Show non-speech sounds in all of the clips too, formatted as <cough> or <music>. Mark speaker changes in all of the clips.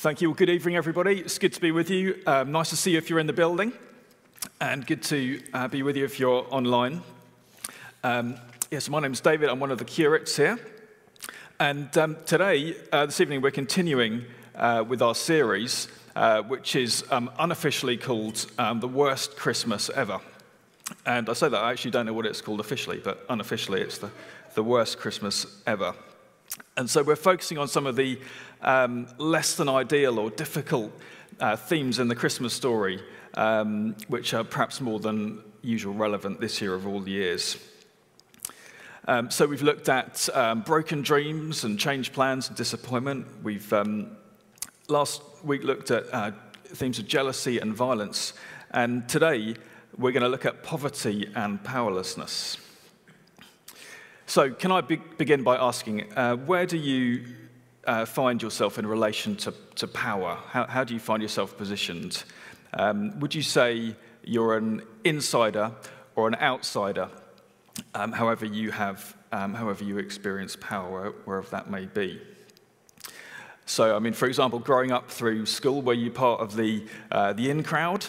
Speaker 1: Thank you. Well, good evening, everybody. It's good to be with you. Um, nice to see you if you're in the building, and good to uh, be with you if you're online. Um, yes, my name is David. I'm one of the curates here. And um, today, uh, this evening, we're continuing uh, with our series, uh, which is um, unofficially called um, The Worst Christmas Ever. And I say that I actually don't know what it's called officially, but unofficially, it's the, the worst Christmas ever. And so we're focusing on some of the um, less than ideal or difficult uh, themes in the Christmas story, um, which are perhaps more than usual relevant this year of all the years. Um, so we've looked at um, broken dreams and changed plans and disappointment. We've um, last week looked at uh, themes of jealousy and violence, and today we're going to look at poverty and powerlessness. So, can I be- begin by asking, uh, where do you uh, find yourself in relation to, to power? How, how, do you find yourself positioned? Um, would you say you're an insider or an outsider, um, however you have, um, however you experience power, wherever that may be? So, I mean, for example, growing up through school, were you part of the, uh, the in crowd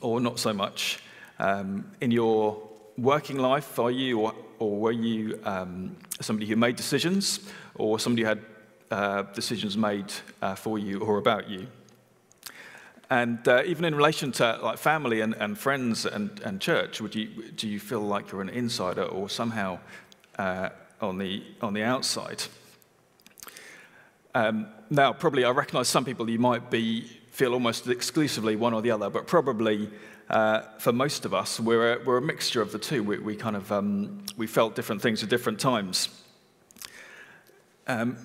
Speaker 1: or not so much? Um, in your working life, are you, or, or were you um, somebody who made decisions, or somebody who had uh, decisions made uh, for you or about you? And uh, even in relation to like family and, and friends and, and church, would you, do you feel like you're an insider or somehow uh, on, the, on the outside? Um, now, probably I recognize some people you might be feel almost exclusively one or the other, but probably uh, for most of us, we're a, we're a mixture of the two. We, we kind of um, we felt different things at different times. Um,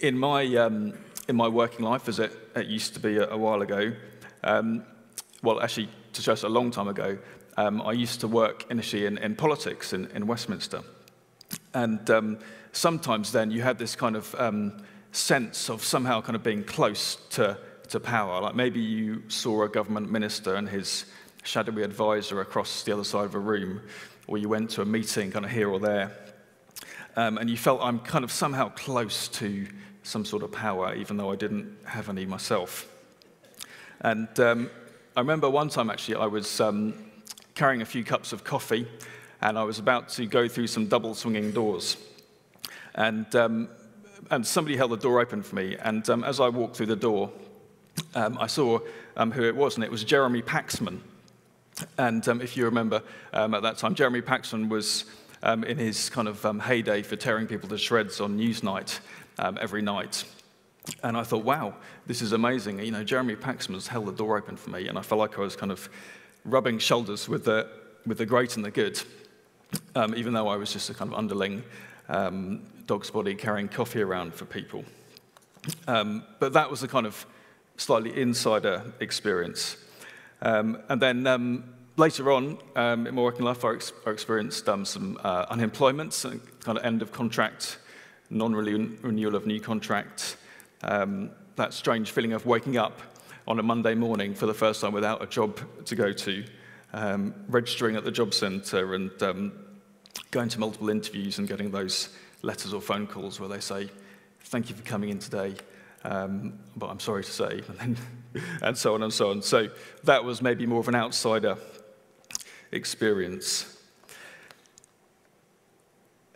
Speaker 1: in my um, in my working life, as it, it used to be a, a while ago, um, well, actually, to just a long time ago, um, I used to work initially in, in politics in, in Westminster, and um, sometimes then you had this kind of sense of somehow kind of being close to to power. Like maybe you saw a government minister and his shadowy advisor across the other side of a room, or you went to a meeting kind of here or there, um, and you felt I'm kind of somehow close to some sort of power, even though I didn't have any myself. And um, I remember one time actually I was um, carrying a few cups of coffee, and I was about to go through some double swinging doors. And, um, and somebody held the door open for me, and um, as I walked through the door, um, I saw who it was, and it was Jeremy Paxman. And um, if you remember, um, at that time, Jeremy Paxman was um, in his kind of um, heyday for tearing people to shreds on Newsnight um, every night. And I thought, wow, this is amazing. You know, Jeremy Paxman's held the door open for me, and I felt like I was kind of rubbing shoulders with the, with the great and the good, um, even though I was just a kind of underling dog's body carrying coffee around for people. but that was a kind of slightly insider experience. Um, and then um, later on um, in my working life, I, ex- I experienced um, some uh, unemployment, and kind of end of contract, non renewal of new contract, um, that strange feeling of waking up on a Monday morning for the first time without a job to go to, um, registering at the job centre and going to multiple interviews and getting those letters or phone calls where they say, Thank you for coming in today. Um, but I'm sorry to say, and, then, <laughs> and so on and so on. So that was maybe more of an outsider experience.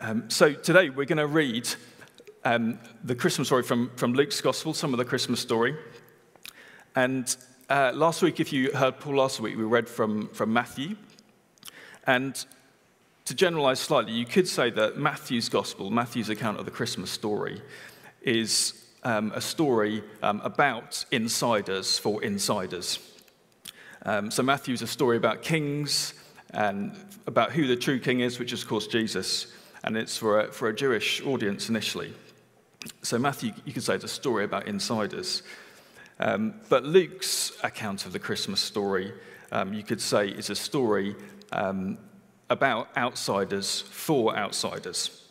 Speaker 1: Um, so today we're going to read um, the Christmas story from, from Luke's Gospel, some of the Christmas story. And uh, last week, if you heard Paul last week, we read from, from Matthew. And to generalize slightly, you could say that Matthew's Gospel, Matthew's account of the Christmas story, is um, a story um, about insiders for insiders. Um, so Matthew's a story about kings and about who the true king is, which is, of course, Jesus. And it's for a, for a Jewish audience initially. So Matthew, you could say, is a story about insiders. Um, but Luke's account of the Christmas story, um, you could say, is a story um, about outsiders for outsiders.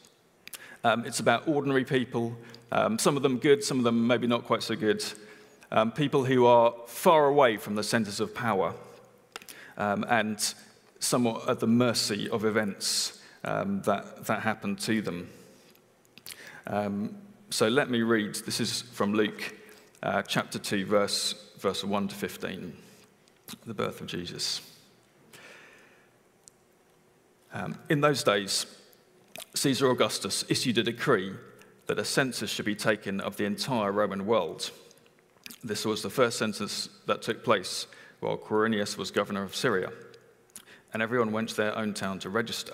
Speaker 1: it's about ordinary people um, some of them good, some of them maybe not quite so good. Um, people who are far away from the centers of power um, and somewhat at the mercy of events um, that, that happen to them. Um, so let me read. This is from Luke uh, chapter 2, verse, verse 1 to 15, the birth of Jesus. Um, in those days, Caesar Augustus issued a decree that a census should be taken of the entire Roman world. This was the first census that took place while Quirinius was governor of Syria, and everyone went to their own town to register.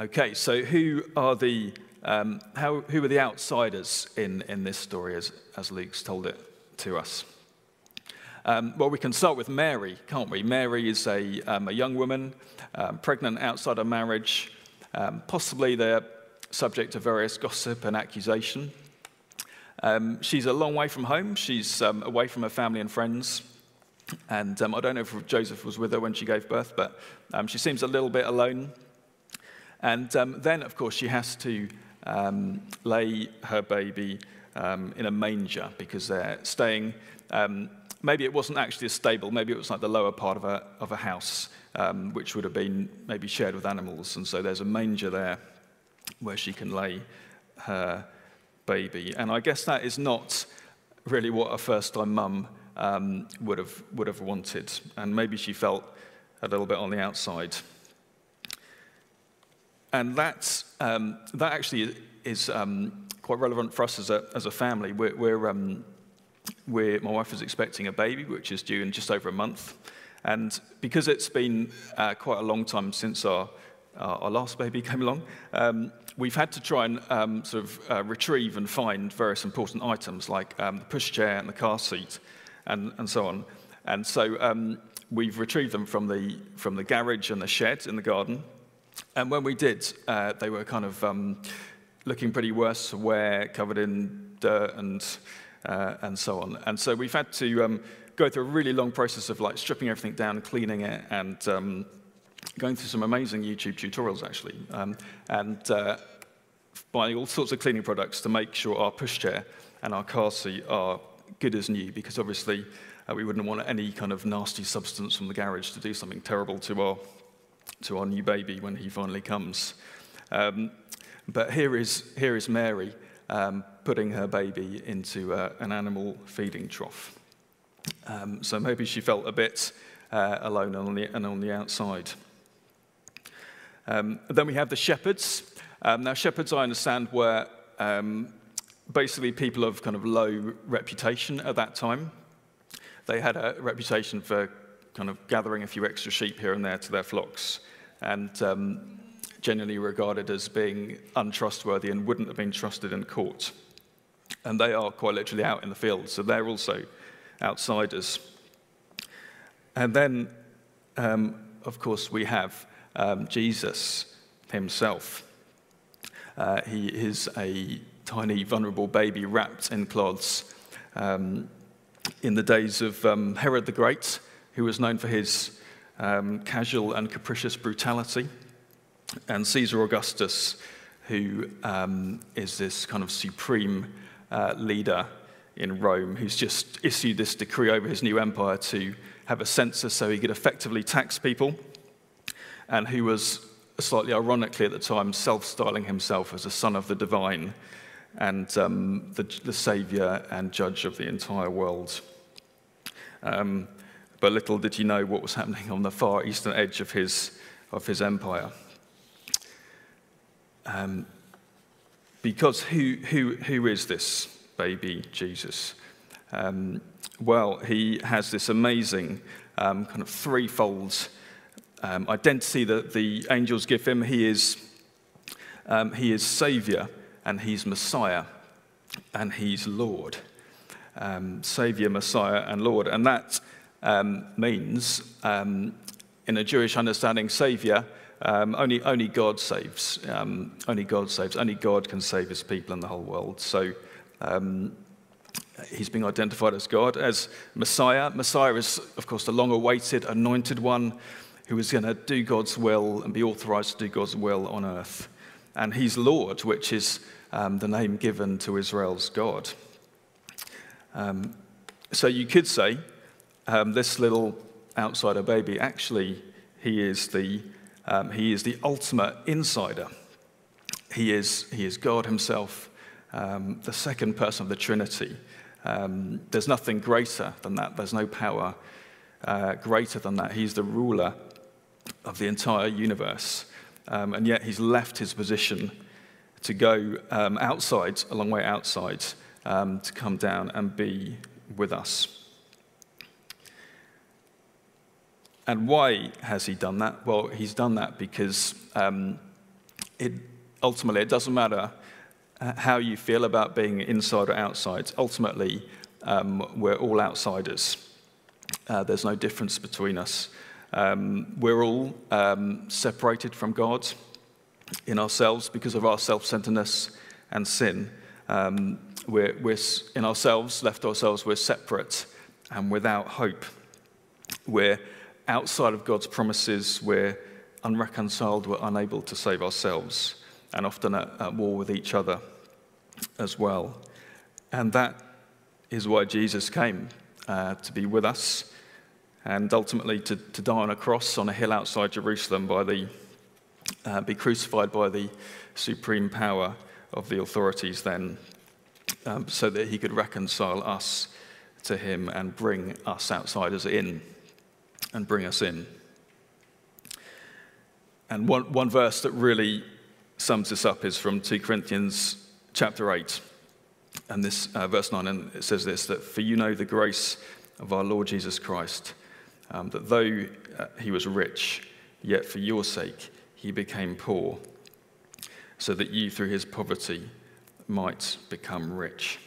Speaker 1: Okay, so who are the um, how, who are the outsiders in, in this story as, as Luke's told it to us? Um, well, we can start with Mary, can't we? Mary is a, um, a young woman, um, pregnant outside of marriage. Um, possibly they're subject to various gossip and accusation. Um, she's a long way from home. She's away from her family and friends. And I don't know if Joseph was with her when she gave birth, but she seems a little bit alone. And then, of course, she has to lay her baby in a manger because they're staying maybe it wasn't actually a stable, maybe it was like the lower part of a, of a house, um, which would have been maybe shared with animals. And so there's a manger there where she can lay her baby. And I guess that is not really what a first time mum um, would, have, would have wanted. And maybe she felt a little bit on the outside. And that, um, that actually is um, quite relevant for us as a, as a family. We're, we're um, my wife is expecting a baby, which is due in just over a month. And because it's been uh, quite a long time since our, our last baby <laughs> came along, um, we've had to try and um, sort of uh, retrieve and find various important items like um, the pushchair and the car seat and, and so on. And so um, we've retrieved them from the, from the garage and the shed in the garden. And when we did, uh, they were kind of um, looking pretty worse wear, covered in dirt and uh, and so on. And so we've had to um, go through a really long process of like stripping everything down, cleaning it, and um, going through some amazing YouTube tutorials actually, um, and uh, buying all sorts of cleaning products to make sure our pushchair and our car seat are good as new, because obviously uh, we wouldn't want any kind of nasty substance from the garage to do something terrible to our to our new baby when he finally comes. Um, but here is here is Mary um, putting her baby into uh, an animal feeding trough. Um, so maybe she felt a bit uh, alone on the, and on the outside. Um, then we have the shepherds. Um, now, shepherds, I understand, were um, basically people of kind of low reputation at that time. They had a reputation for kind of gathering a few extra sheep here and there to their flocks. And um, generally regarded as being untrustworthy and wouldn't have been trusted in court. And they are quite literally out in the field, so they're also outsiders. And then, um, of course, we have um, Jesus himself. Uh, he is a tiny, vulnerable baby wrapped in cloths. Um, in the days of um, Herod the Great, who was known for his um, casual and capricious brutality, and Caesar Augustus, who um, is this kind of supreme uh, leader in Rome who's just issued this decree over his new empire to have a census so he could effectively tax people, and who was slightly ironically at the time self styling himself as a son of the divine and um, the, the saviour and judge of the entire world. Um, but little did he know what was happening on the far eastern edge of his, of his empire. Um, because who, who, who is this baby Jesus? Um, well, he has this amazing um, kind of threefold um, identity that the angels give him. He is, um, he is Savior, and he's Messiah, and he's Lord. Um, Savior, Messiah, and Lord. And that um, means, um, in a Jewish understanding, Savior, um, only, only God saves. Um, only God saves. Only God can save his people in the whole world. So um, he's being identified as God, as Messiah. Messiah is, of course, the long awaited, anointed one who is going to do God's will and be authorized to do God's will on earth. And he's Lord, which is um, the name given to Israel's God. Um, so you could say um, this little outsider baby, actually, he is the, um, he is the ultimate insider. He is, he is God himself, um, the second person of the Trinity. Um, there's nothing greater than that. There's no power uh, greater than that. He's the ruler of the entire universe. Um, and yet he's left his position to go um, outside, a long way outside, to come down and be with us. And why has he done that? Well, he's done that because um, it, ultimately it doesn't matter uh, how you feel about being inside or outside. Ultimately, um, we're all outsiders. Uh, there's no difference between us. Um, we're all um, separated from God in ourselves because of our self centeredness and sin. Um, we're, we're in ourselves, left ourselves, we're separate and without hope. We're outside of God's promises, we're unreconciled, we're unable to save ourselves, and often at, at war with each other as well. And that is why Jesus came uh, to be with us and ultimately to, to die on a cross on a hill outside Jerusalem by the, uh, be crucified by the supreme power of the authorities then, um, so that he could reconcile us to him and bring us outsiders in and bring us in. And one, one verse that really sums this up is from 2 Corinthians chapter 8. And this, uh, verse 9, and it says this that for you know the grace of our Lord Jesus Christ um, that though uh, he was rich, yet for your sake he became poor, so that you through his poverty might become rich.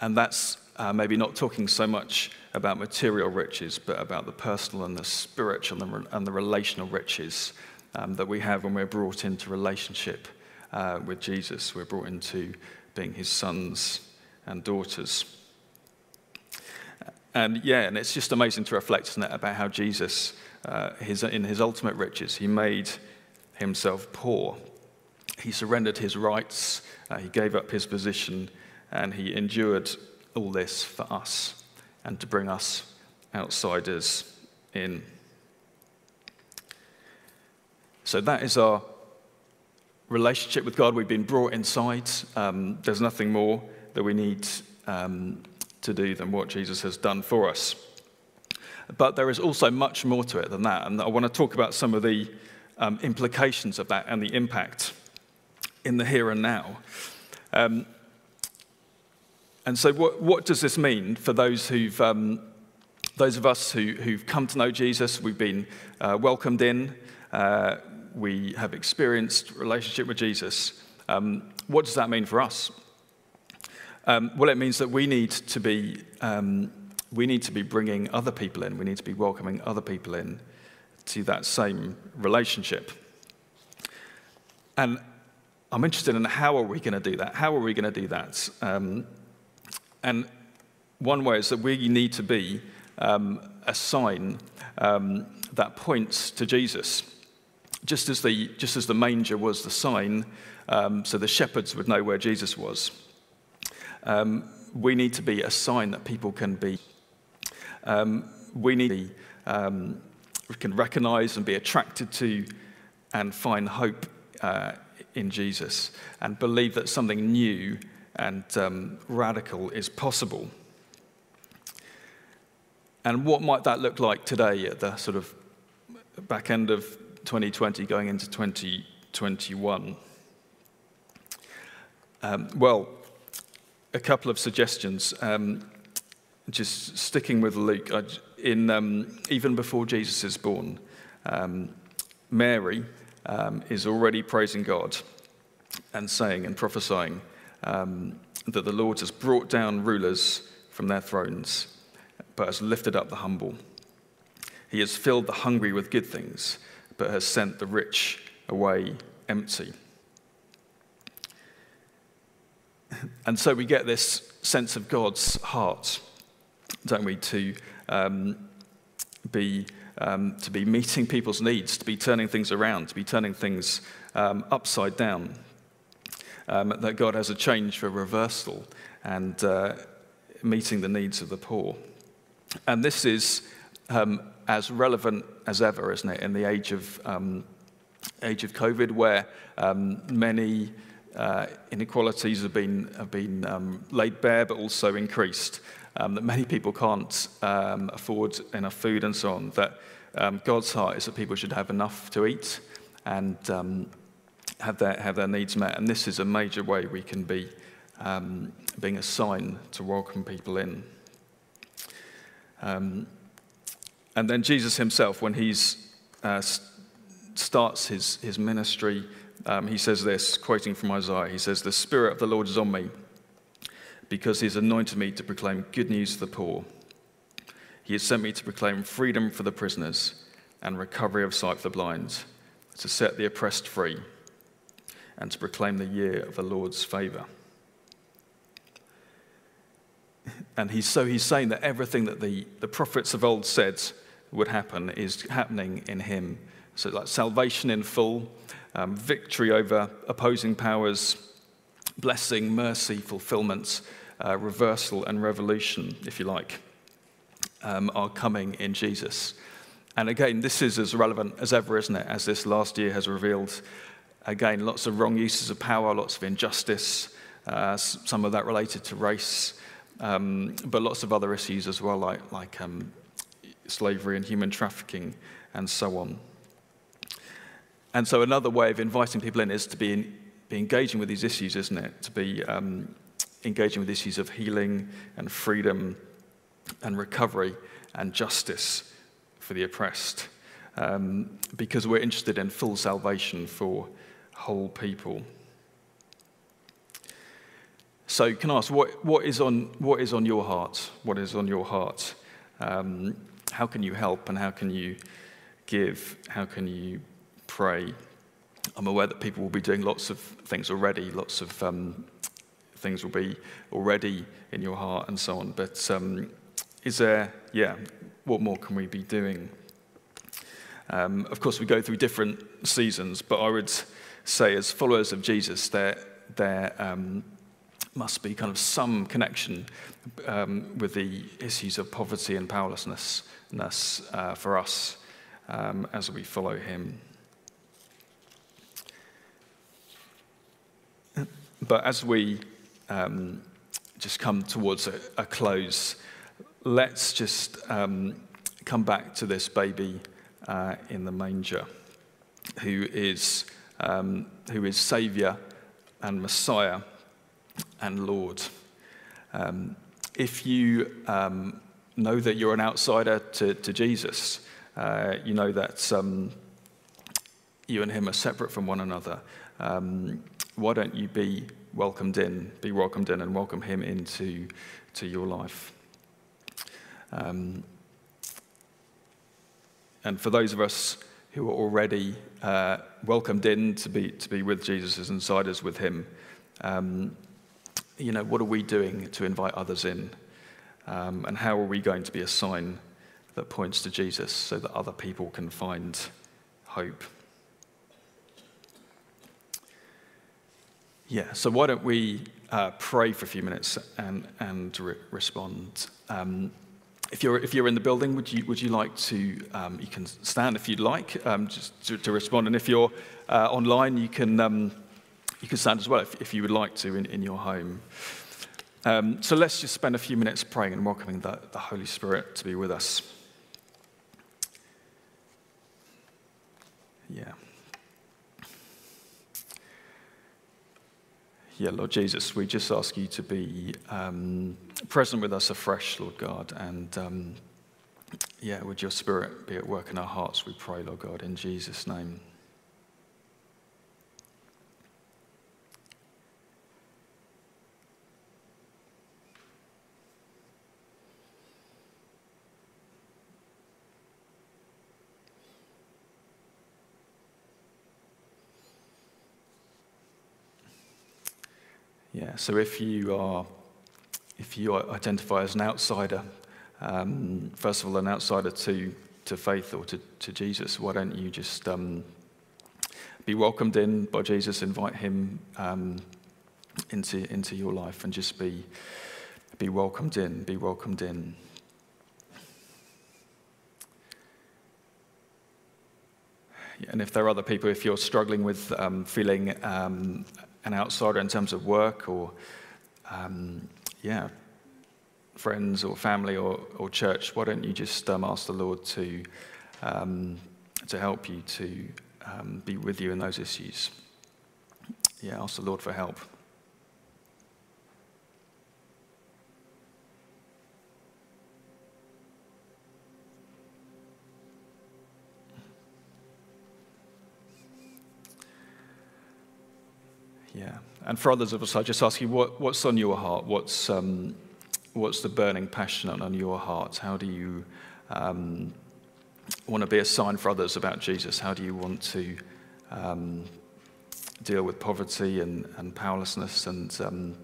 Speaker 1: And that's uh, maybe not talking so much about material riches, but about the personal and the spiritual and the, and the relational riches um, that we have when we're brought into relationship uh, with Jesus. We're brought into being his sons and daughters. And yeah, and it's just amazing to reflect, isn't it, about how Jesus, uh, his, in his ultimate riches, he made himself poor. He surrendered his rights, uh, he gave up his position, and he endured all this for us and to bring us outsiders in. So that is our relationship with God. We've been brought inside. Um, there's nothing more that we need um, to do than what Jesus has done for us. But there is also much more to it than that, and I want to talk about some of the um, implications of that and the impact in the here and now. Um, and so, what, what, does this mean for those who've um, those of us who, have come to know Jesus? We've been uh, welcomed in. Uh, we have experienced relationship with Jesus. Um, what does that mean for us? Um, well, it means that we need to be um, we need to be bringing other people in. We need to be welcoming other people in to that same relationship. And I'm interested in how are we going to do that? How are we going to do that? And one way is that we need to be um, a sign um, that points to Jesus. Just as, the, just as the manger was the sign um, so the shepherds would know where Jesus was. Um, we need to be a sign that people can be. Um, we need to be, um, can recognize and be attracted to and find hope uh, in Jesus and believe that something new and um, radical is possible. And what might that look like today at the sort of back end of 2020 going into 2021? Um, well, a couple of suggestions. Um, just sticking with Luke, in, um, even before Jesus is born, um, Mary um, is already praising God and saying and prophesying um, that the Lord has brought down rulers from their thrones, but has lifted up the humble. He has filled the hungry with good things, but has sent the rich away empty. And so we get this sense of God's heart, don't we, to um, be um, to be meeting people's needs, to be turning things around, to be turning things um, upside down. Um, that God has a change for reversal and uh, meeting the needs of the poor. And this is um, as relevant as ever, isn't it, in the age of, um, age of COVID, where um, many uh, inequalities have been, have been um, laid bare but also increased. Um, that many people can't afford enough food and so on. That God's heart is that people should have enough to eat and have, their, have their needs met. And this is a major way we can be um, being a sign to welcome people in. and then Jesus himself, when he uh, starts his, his ministry, um, he says this, quoting from Isaiah, he says, The Spirit of the Lord is on me because he has anointed me to proclaim good news to the poor. He has sent me to proclaim freedom for the prisoners and recovery of sight for the blind, to set the oppressed free, and to proclaim the year of the Lord's favor. And he's, so he's saying that everything that the, the prophets of old said would happen is happening in him. So, like salvation in full, um, victory over opposing powers, blessing, mercy, fulfillment, uh, reversal, and revolution, if you like, um, are coming in Jesus. And again, this is as relevant as ever, isn't it? As this last year has revealed. Again, lots of wrong uses of power, lots of injustice, uh, some of that related to race, um, but lots of other issues as well, like, like um, slavery and human trafficking and so on. And so another way of inviting people in is to be, in, be engaging with these issues, isn't it? To be um, engaging with issues of healing and freedom and recovery and justice for the oppressed. Um, because we're interested in full salvation for whole people. So, can I ask, what, what, is, on, what is on your heart? What is on your heart? Um, how can you help and how can you give? How can you pray. I'm aware that people will be doing lots of things already, lots of um, things will be already in your heart and so on. But um, is there, yeah, what more can we be doing? Um, of course, we go through different seasons, but I would say, as followers of Jesus, there, there um, must be kind of some connection um, with the issues of poverty and powerlessness uh, for us um, as we follow him. But as we um, just come towards a, a close, let's just um, come back to this baby uh, in the manger who is, um, who is Saviour and Messiah and Lord. Um, if you um, know that you're an outsider to, to Jesus, uh, you know that um, you and him are separate from one another. Um, why don't you be welcomed in, be welcomed in, and welcome him into to your life? Um, and for those of us who are already uh, welcomed in to be, to be with Jesus as insiders with him, um, you know, what are we doing to invite others in? Um, and how are we going to be a sign that points to Jesus so that other people can find hope? Yeah, so why don't we uh, pray for a few minutes and, and re- respond? Um, if you're, if you're in the building, would you, would you like to, um, you can stand if you'd like, um, just to, to, respond. And if you're uh, online, you can, um, you can stand as well if, if you would like to in, in your home. Um, so let's just spend a few minutes praying and welcoming the, the Holy Spirit to be with us. Yeah. Yeah, Lord Jesus, we just ask you to be um, present with us afresh, Lord God. And um, yeah, would your spirit be at work in our hearts, we pray, Lord God, in Jesus' name. Yeah, so if you are, if you identify as an outsider, um, first of all, an outsider to, to faith or to, to Jesus, why don't you just um, be welcomed in by Jesus, invite him um, into, into your life and just be, be welcomed in, be welcomed in. And if there are other people, if you're struggling with um, feeling um, an outsider in terms of work or, um, yeah, friends or family or, or church, why don't you just um, ask the Lord to, um, to help you to um, be with you in those issues? Yeah, ask the Lord for help. Yeah. And for others of us, I just ask you, what, what's on your heart? What's, um, what's the burning passion on your heart? How do you um, want to be a sign for others about Jesus? How do you want to um, deal with poverty and, and powerlessness and um,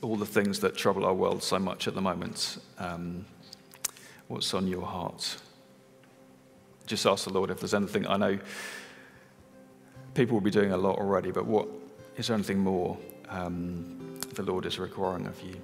Speaker 1: all the things that trouble our world so much at the moment? Um, what's on your heart? Just ask the Lord if there's anything. I know people will be doing a lot already, but what is there anything more um, the Lord is requiring of you?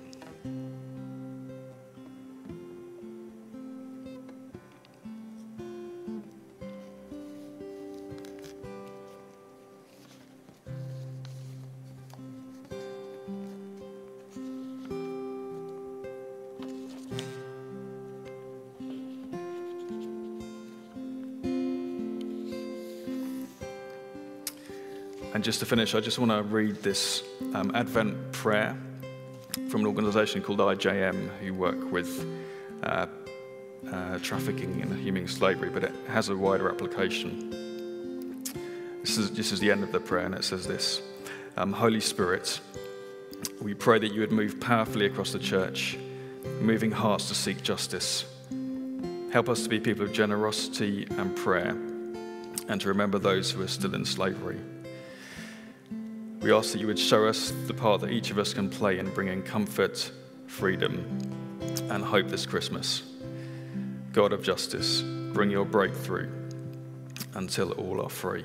Speaker 1: Just to finish, I just want to read this um, Advent prayer from an organization called IJM, who work with uh, uh, trafficking and human slavery, but it has a wider application. This is, this is the end of the prayer, and it says this um, Holy Spirit, we pray that you would move powerfully across the church, moving hearts to seek justice. Help us to be people of generosity and prayer, and to remember those who are still in slavery. We ask that you would show us the part that each of us can play in bringing comfort, freedom, and hope this Christmas. God of justice, bring your breakthrough until all are free.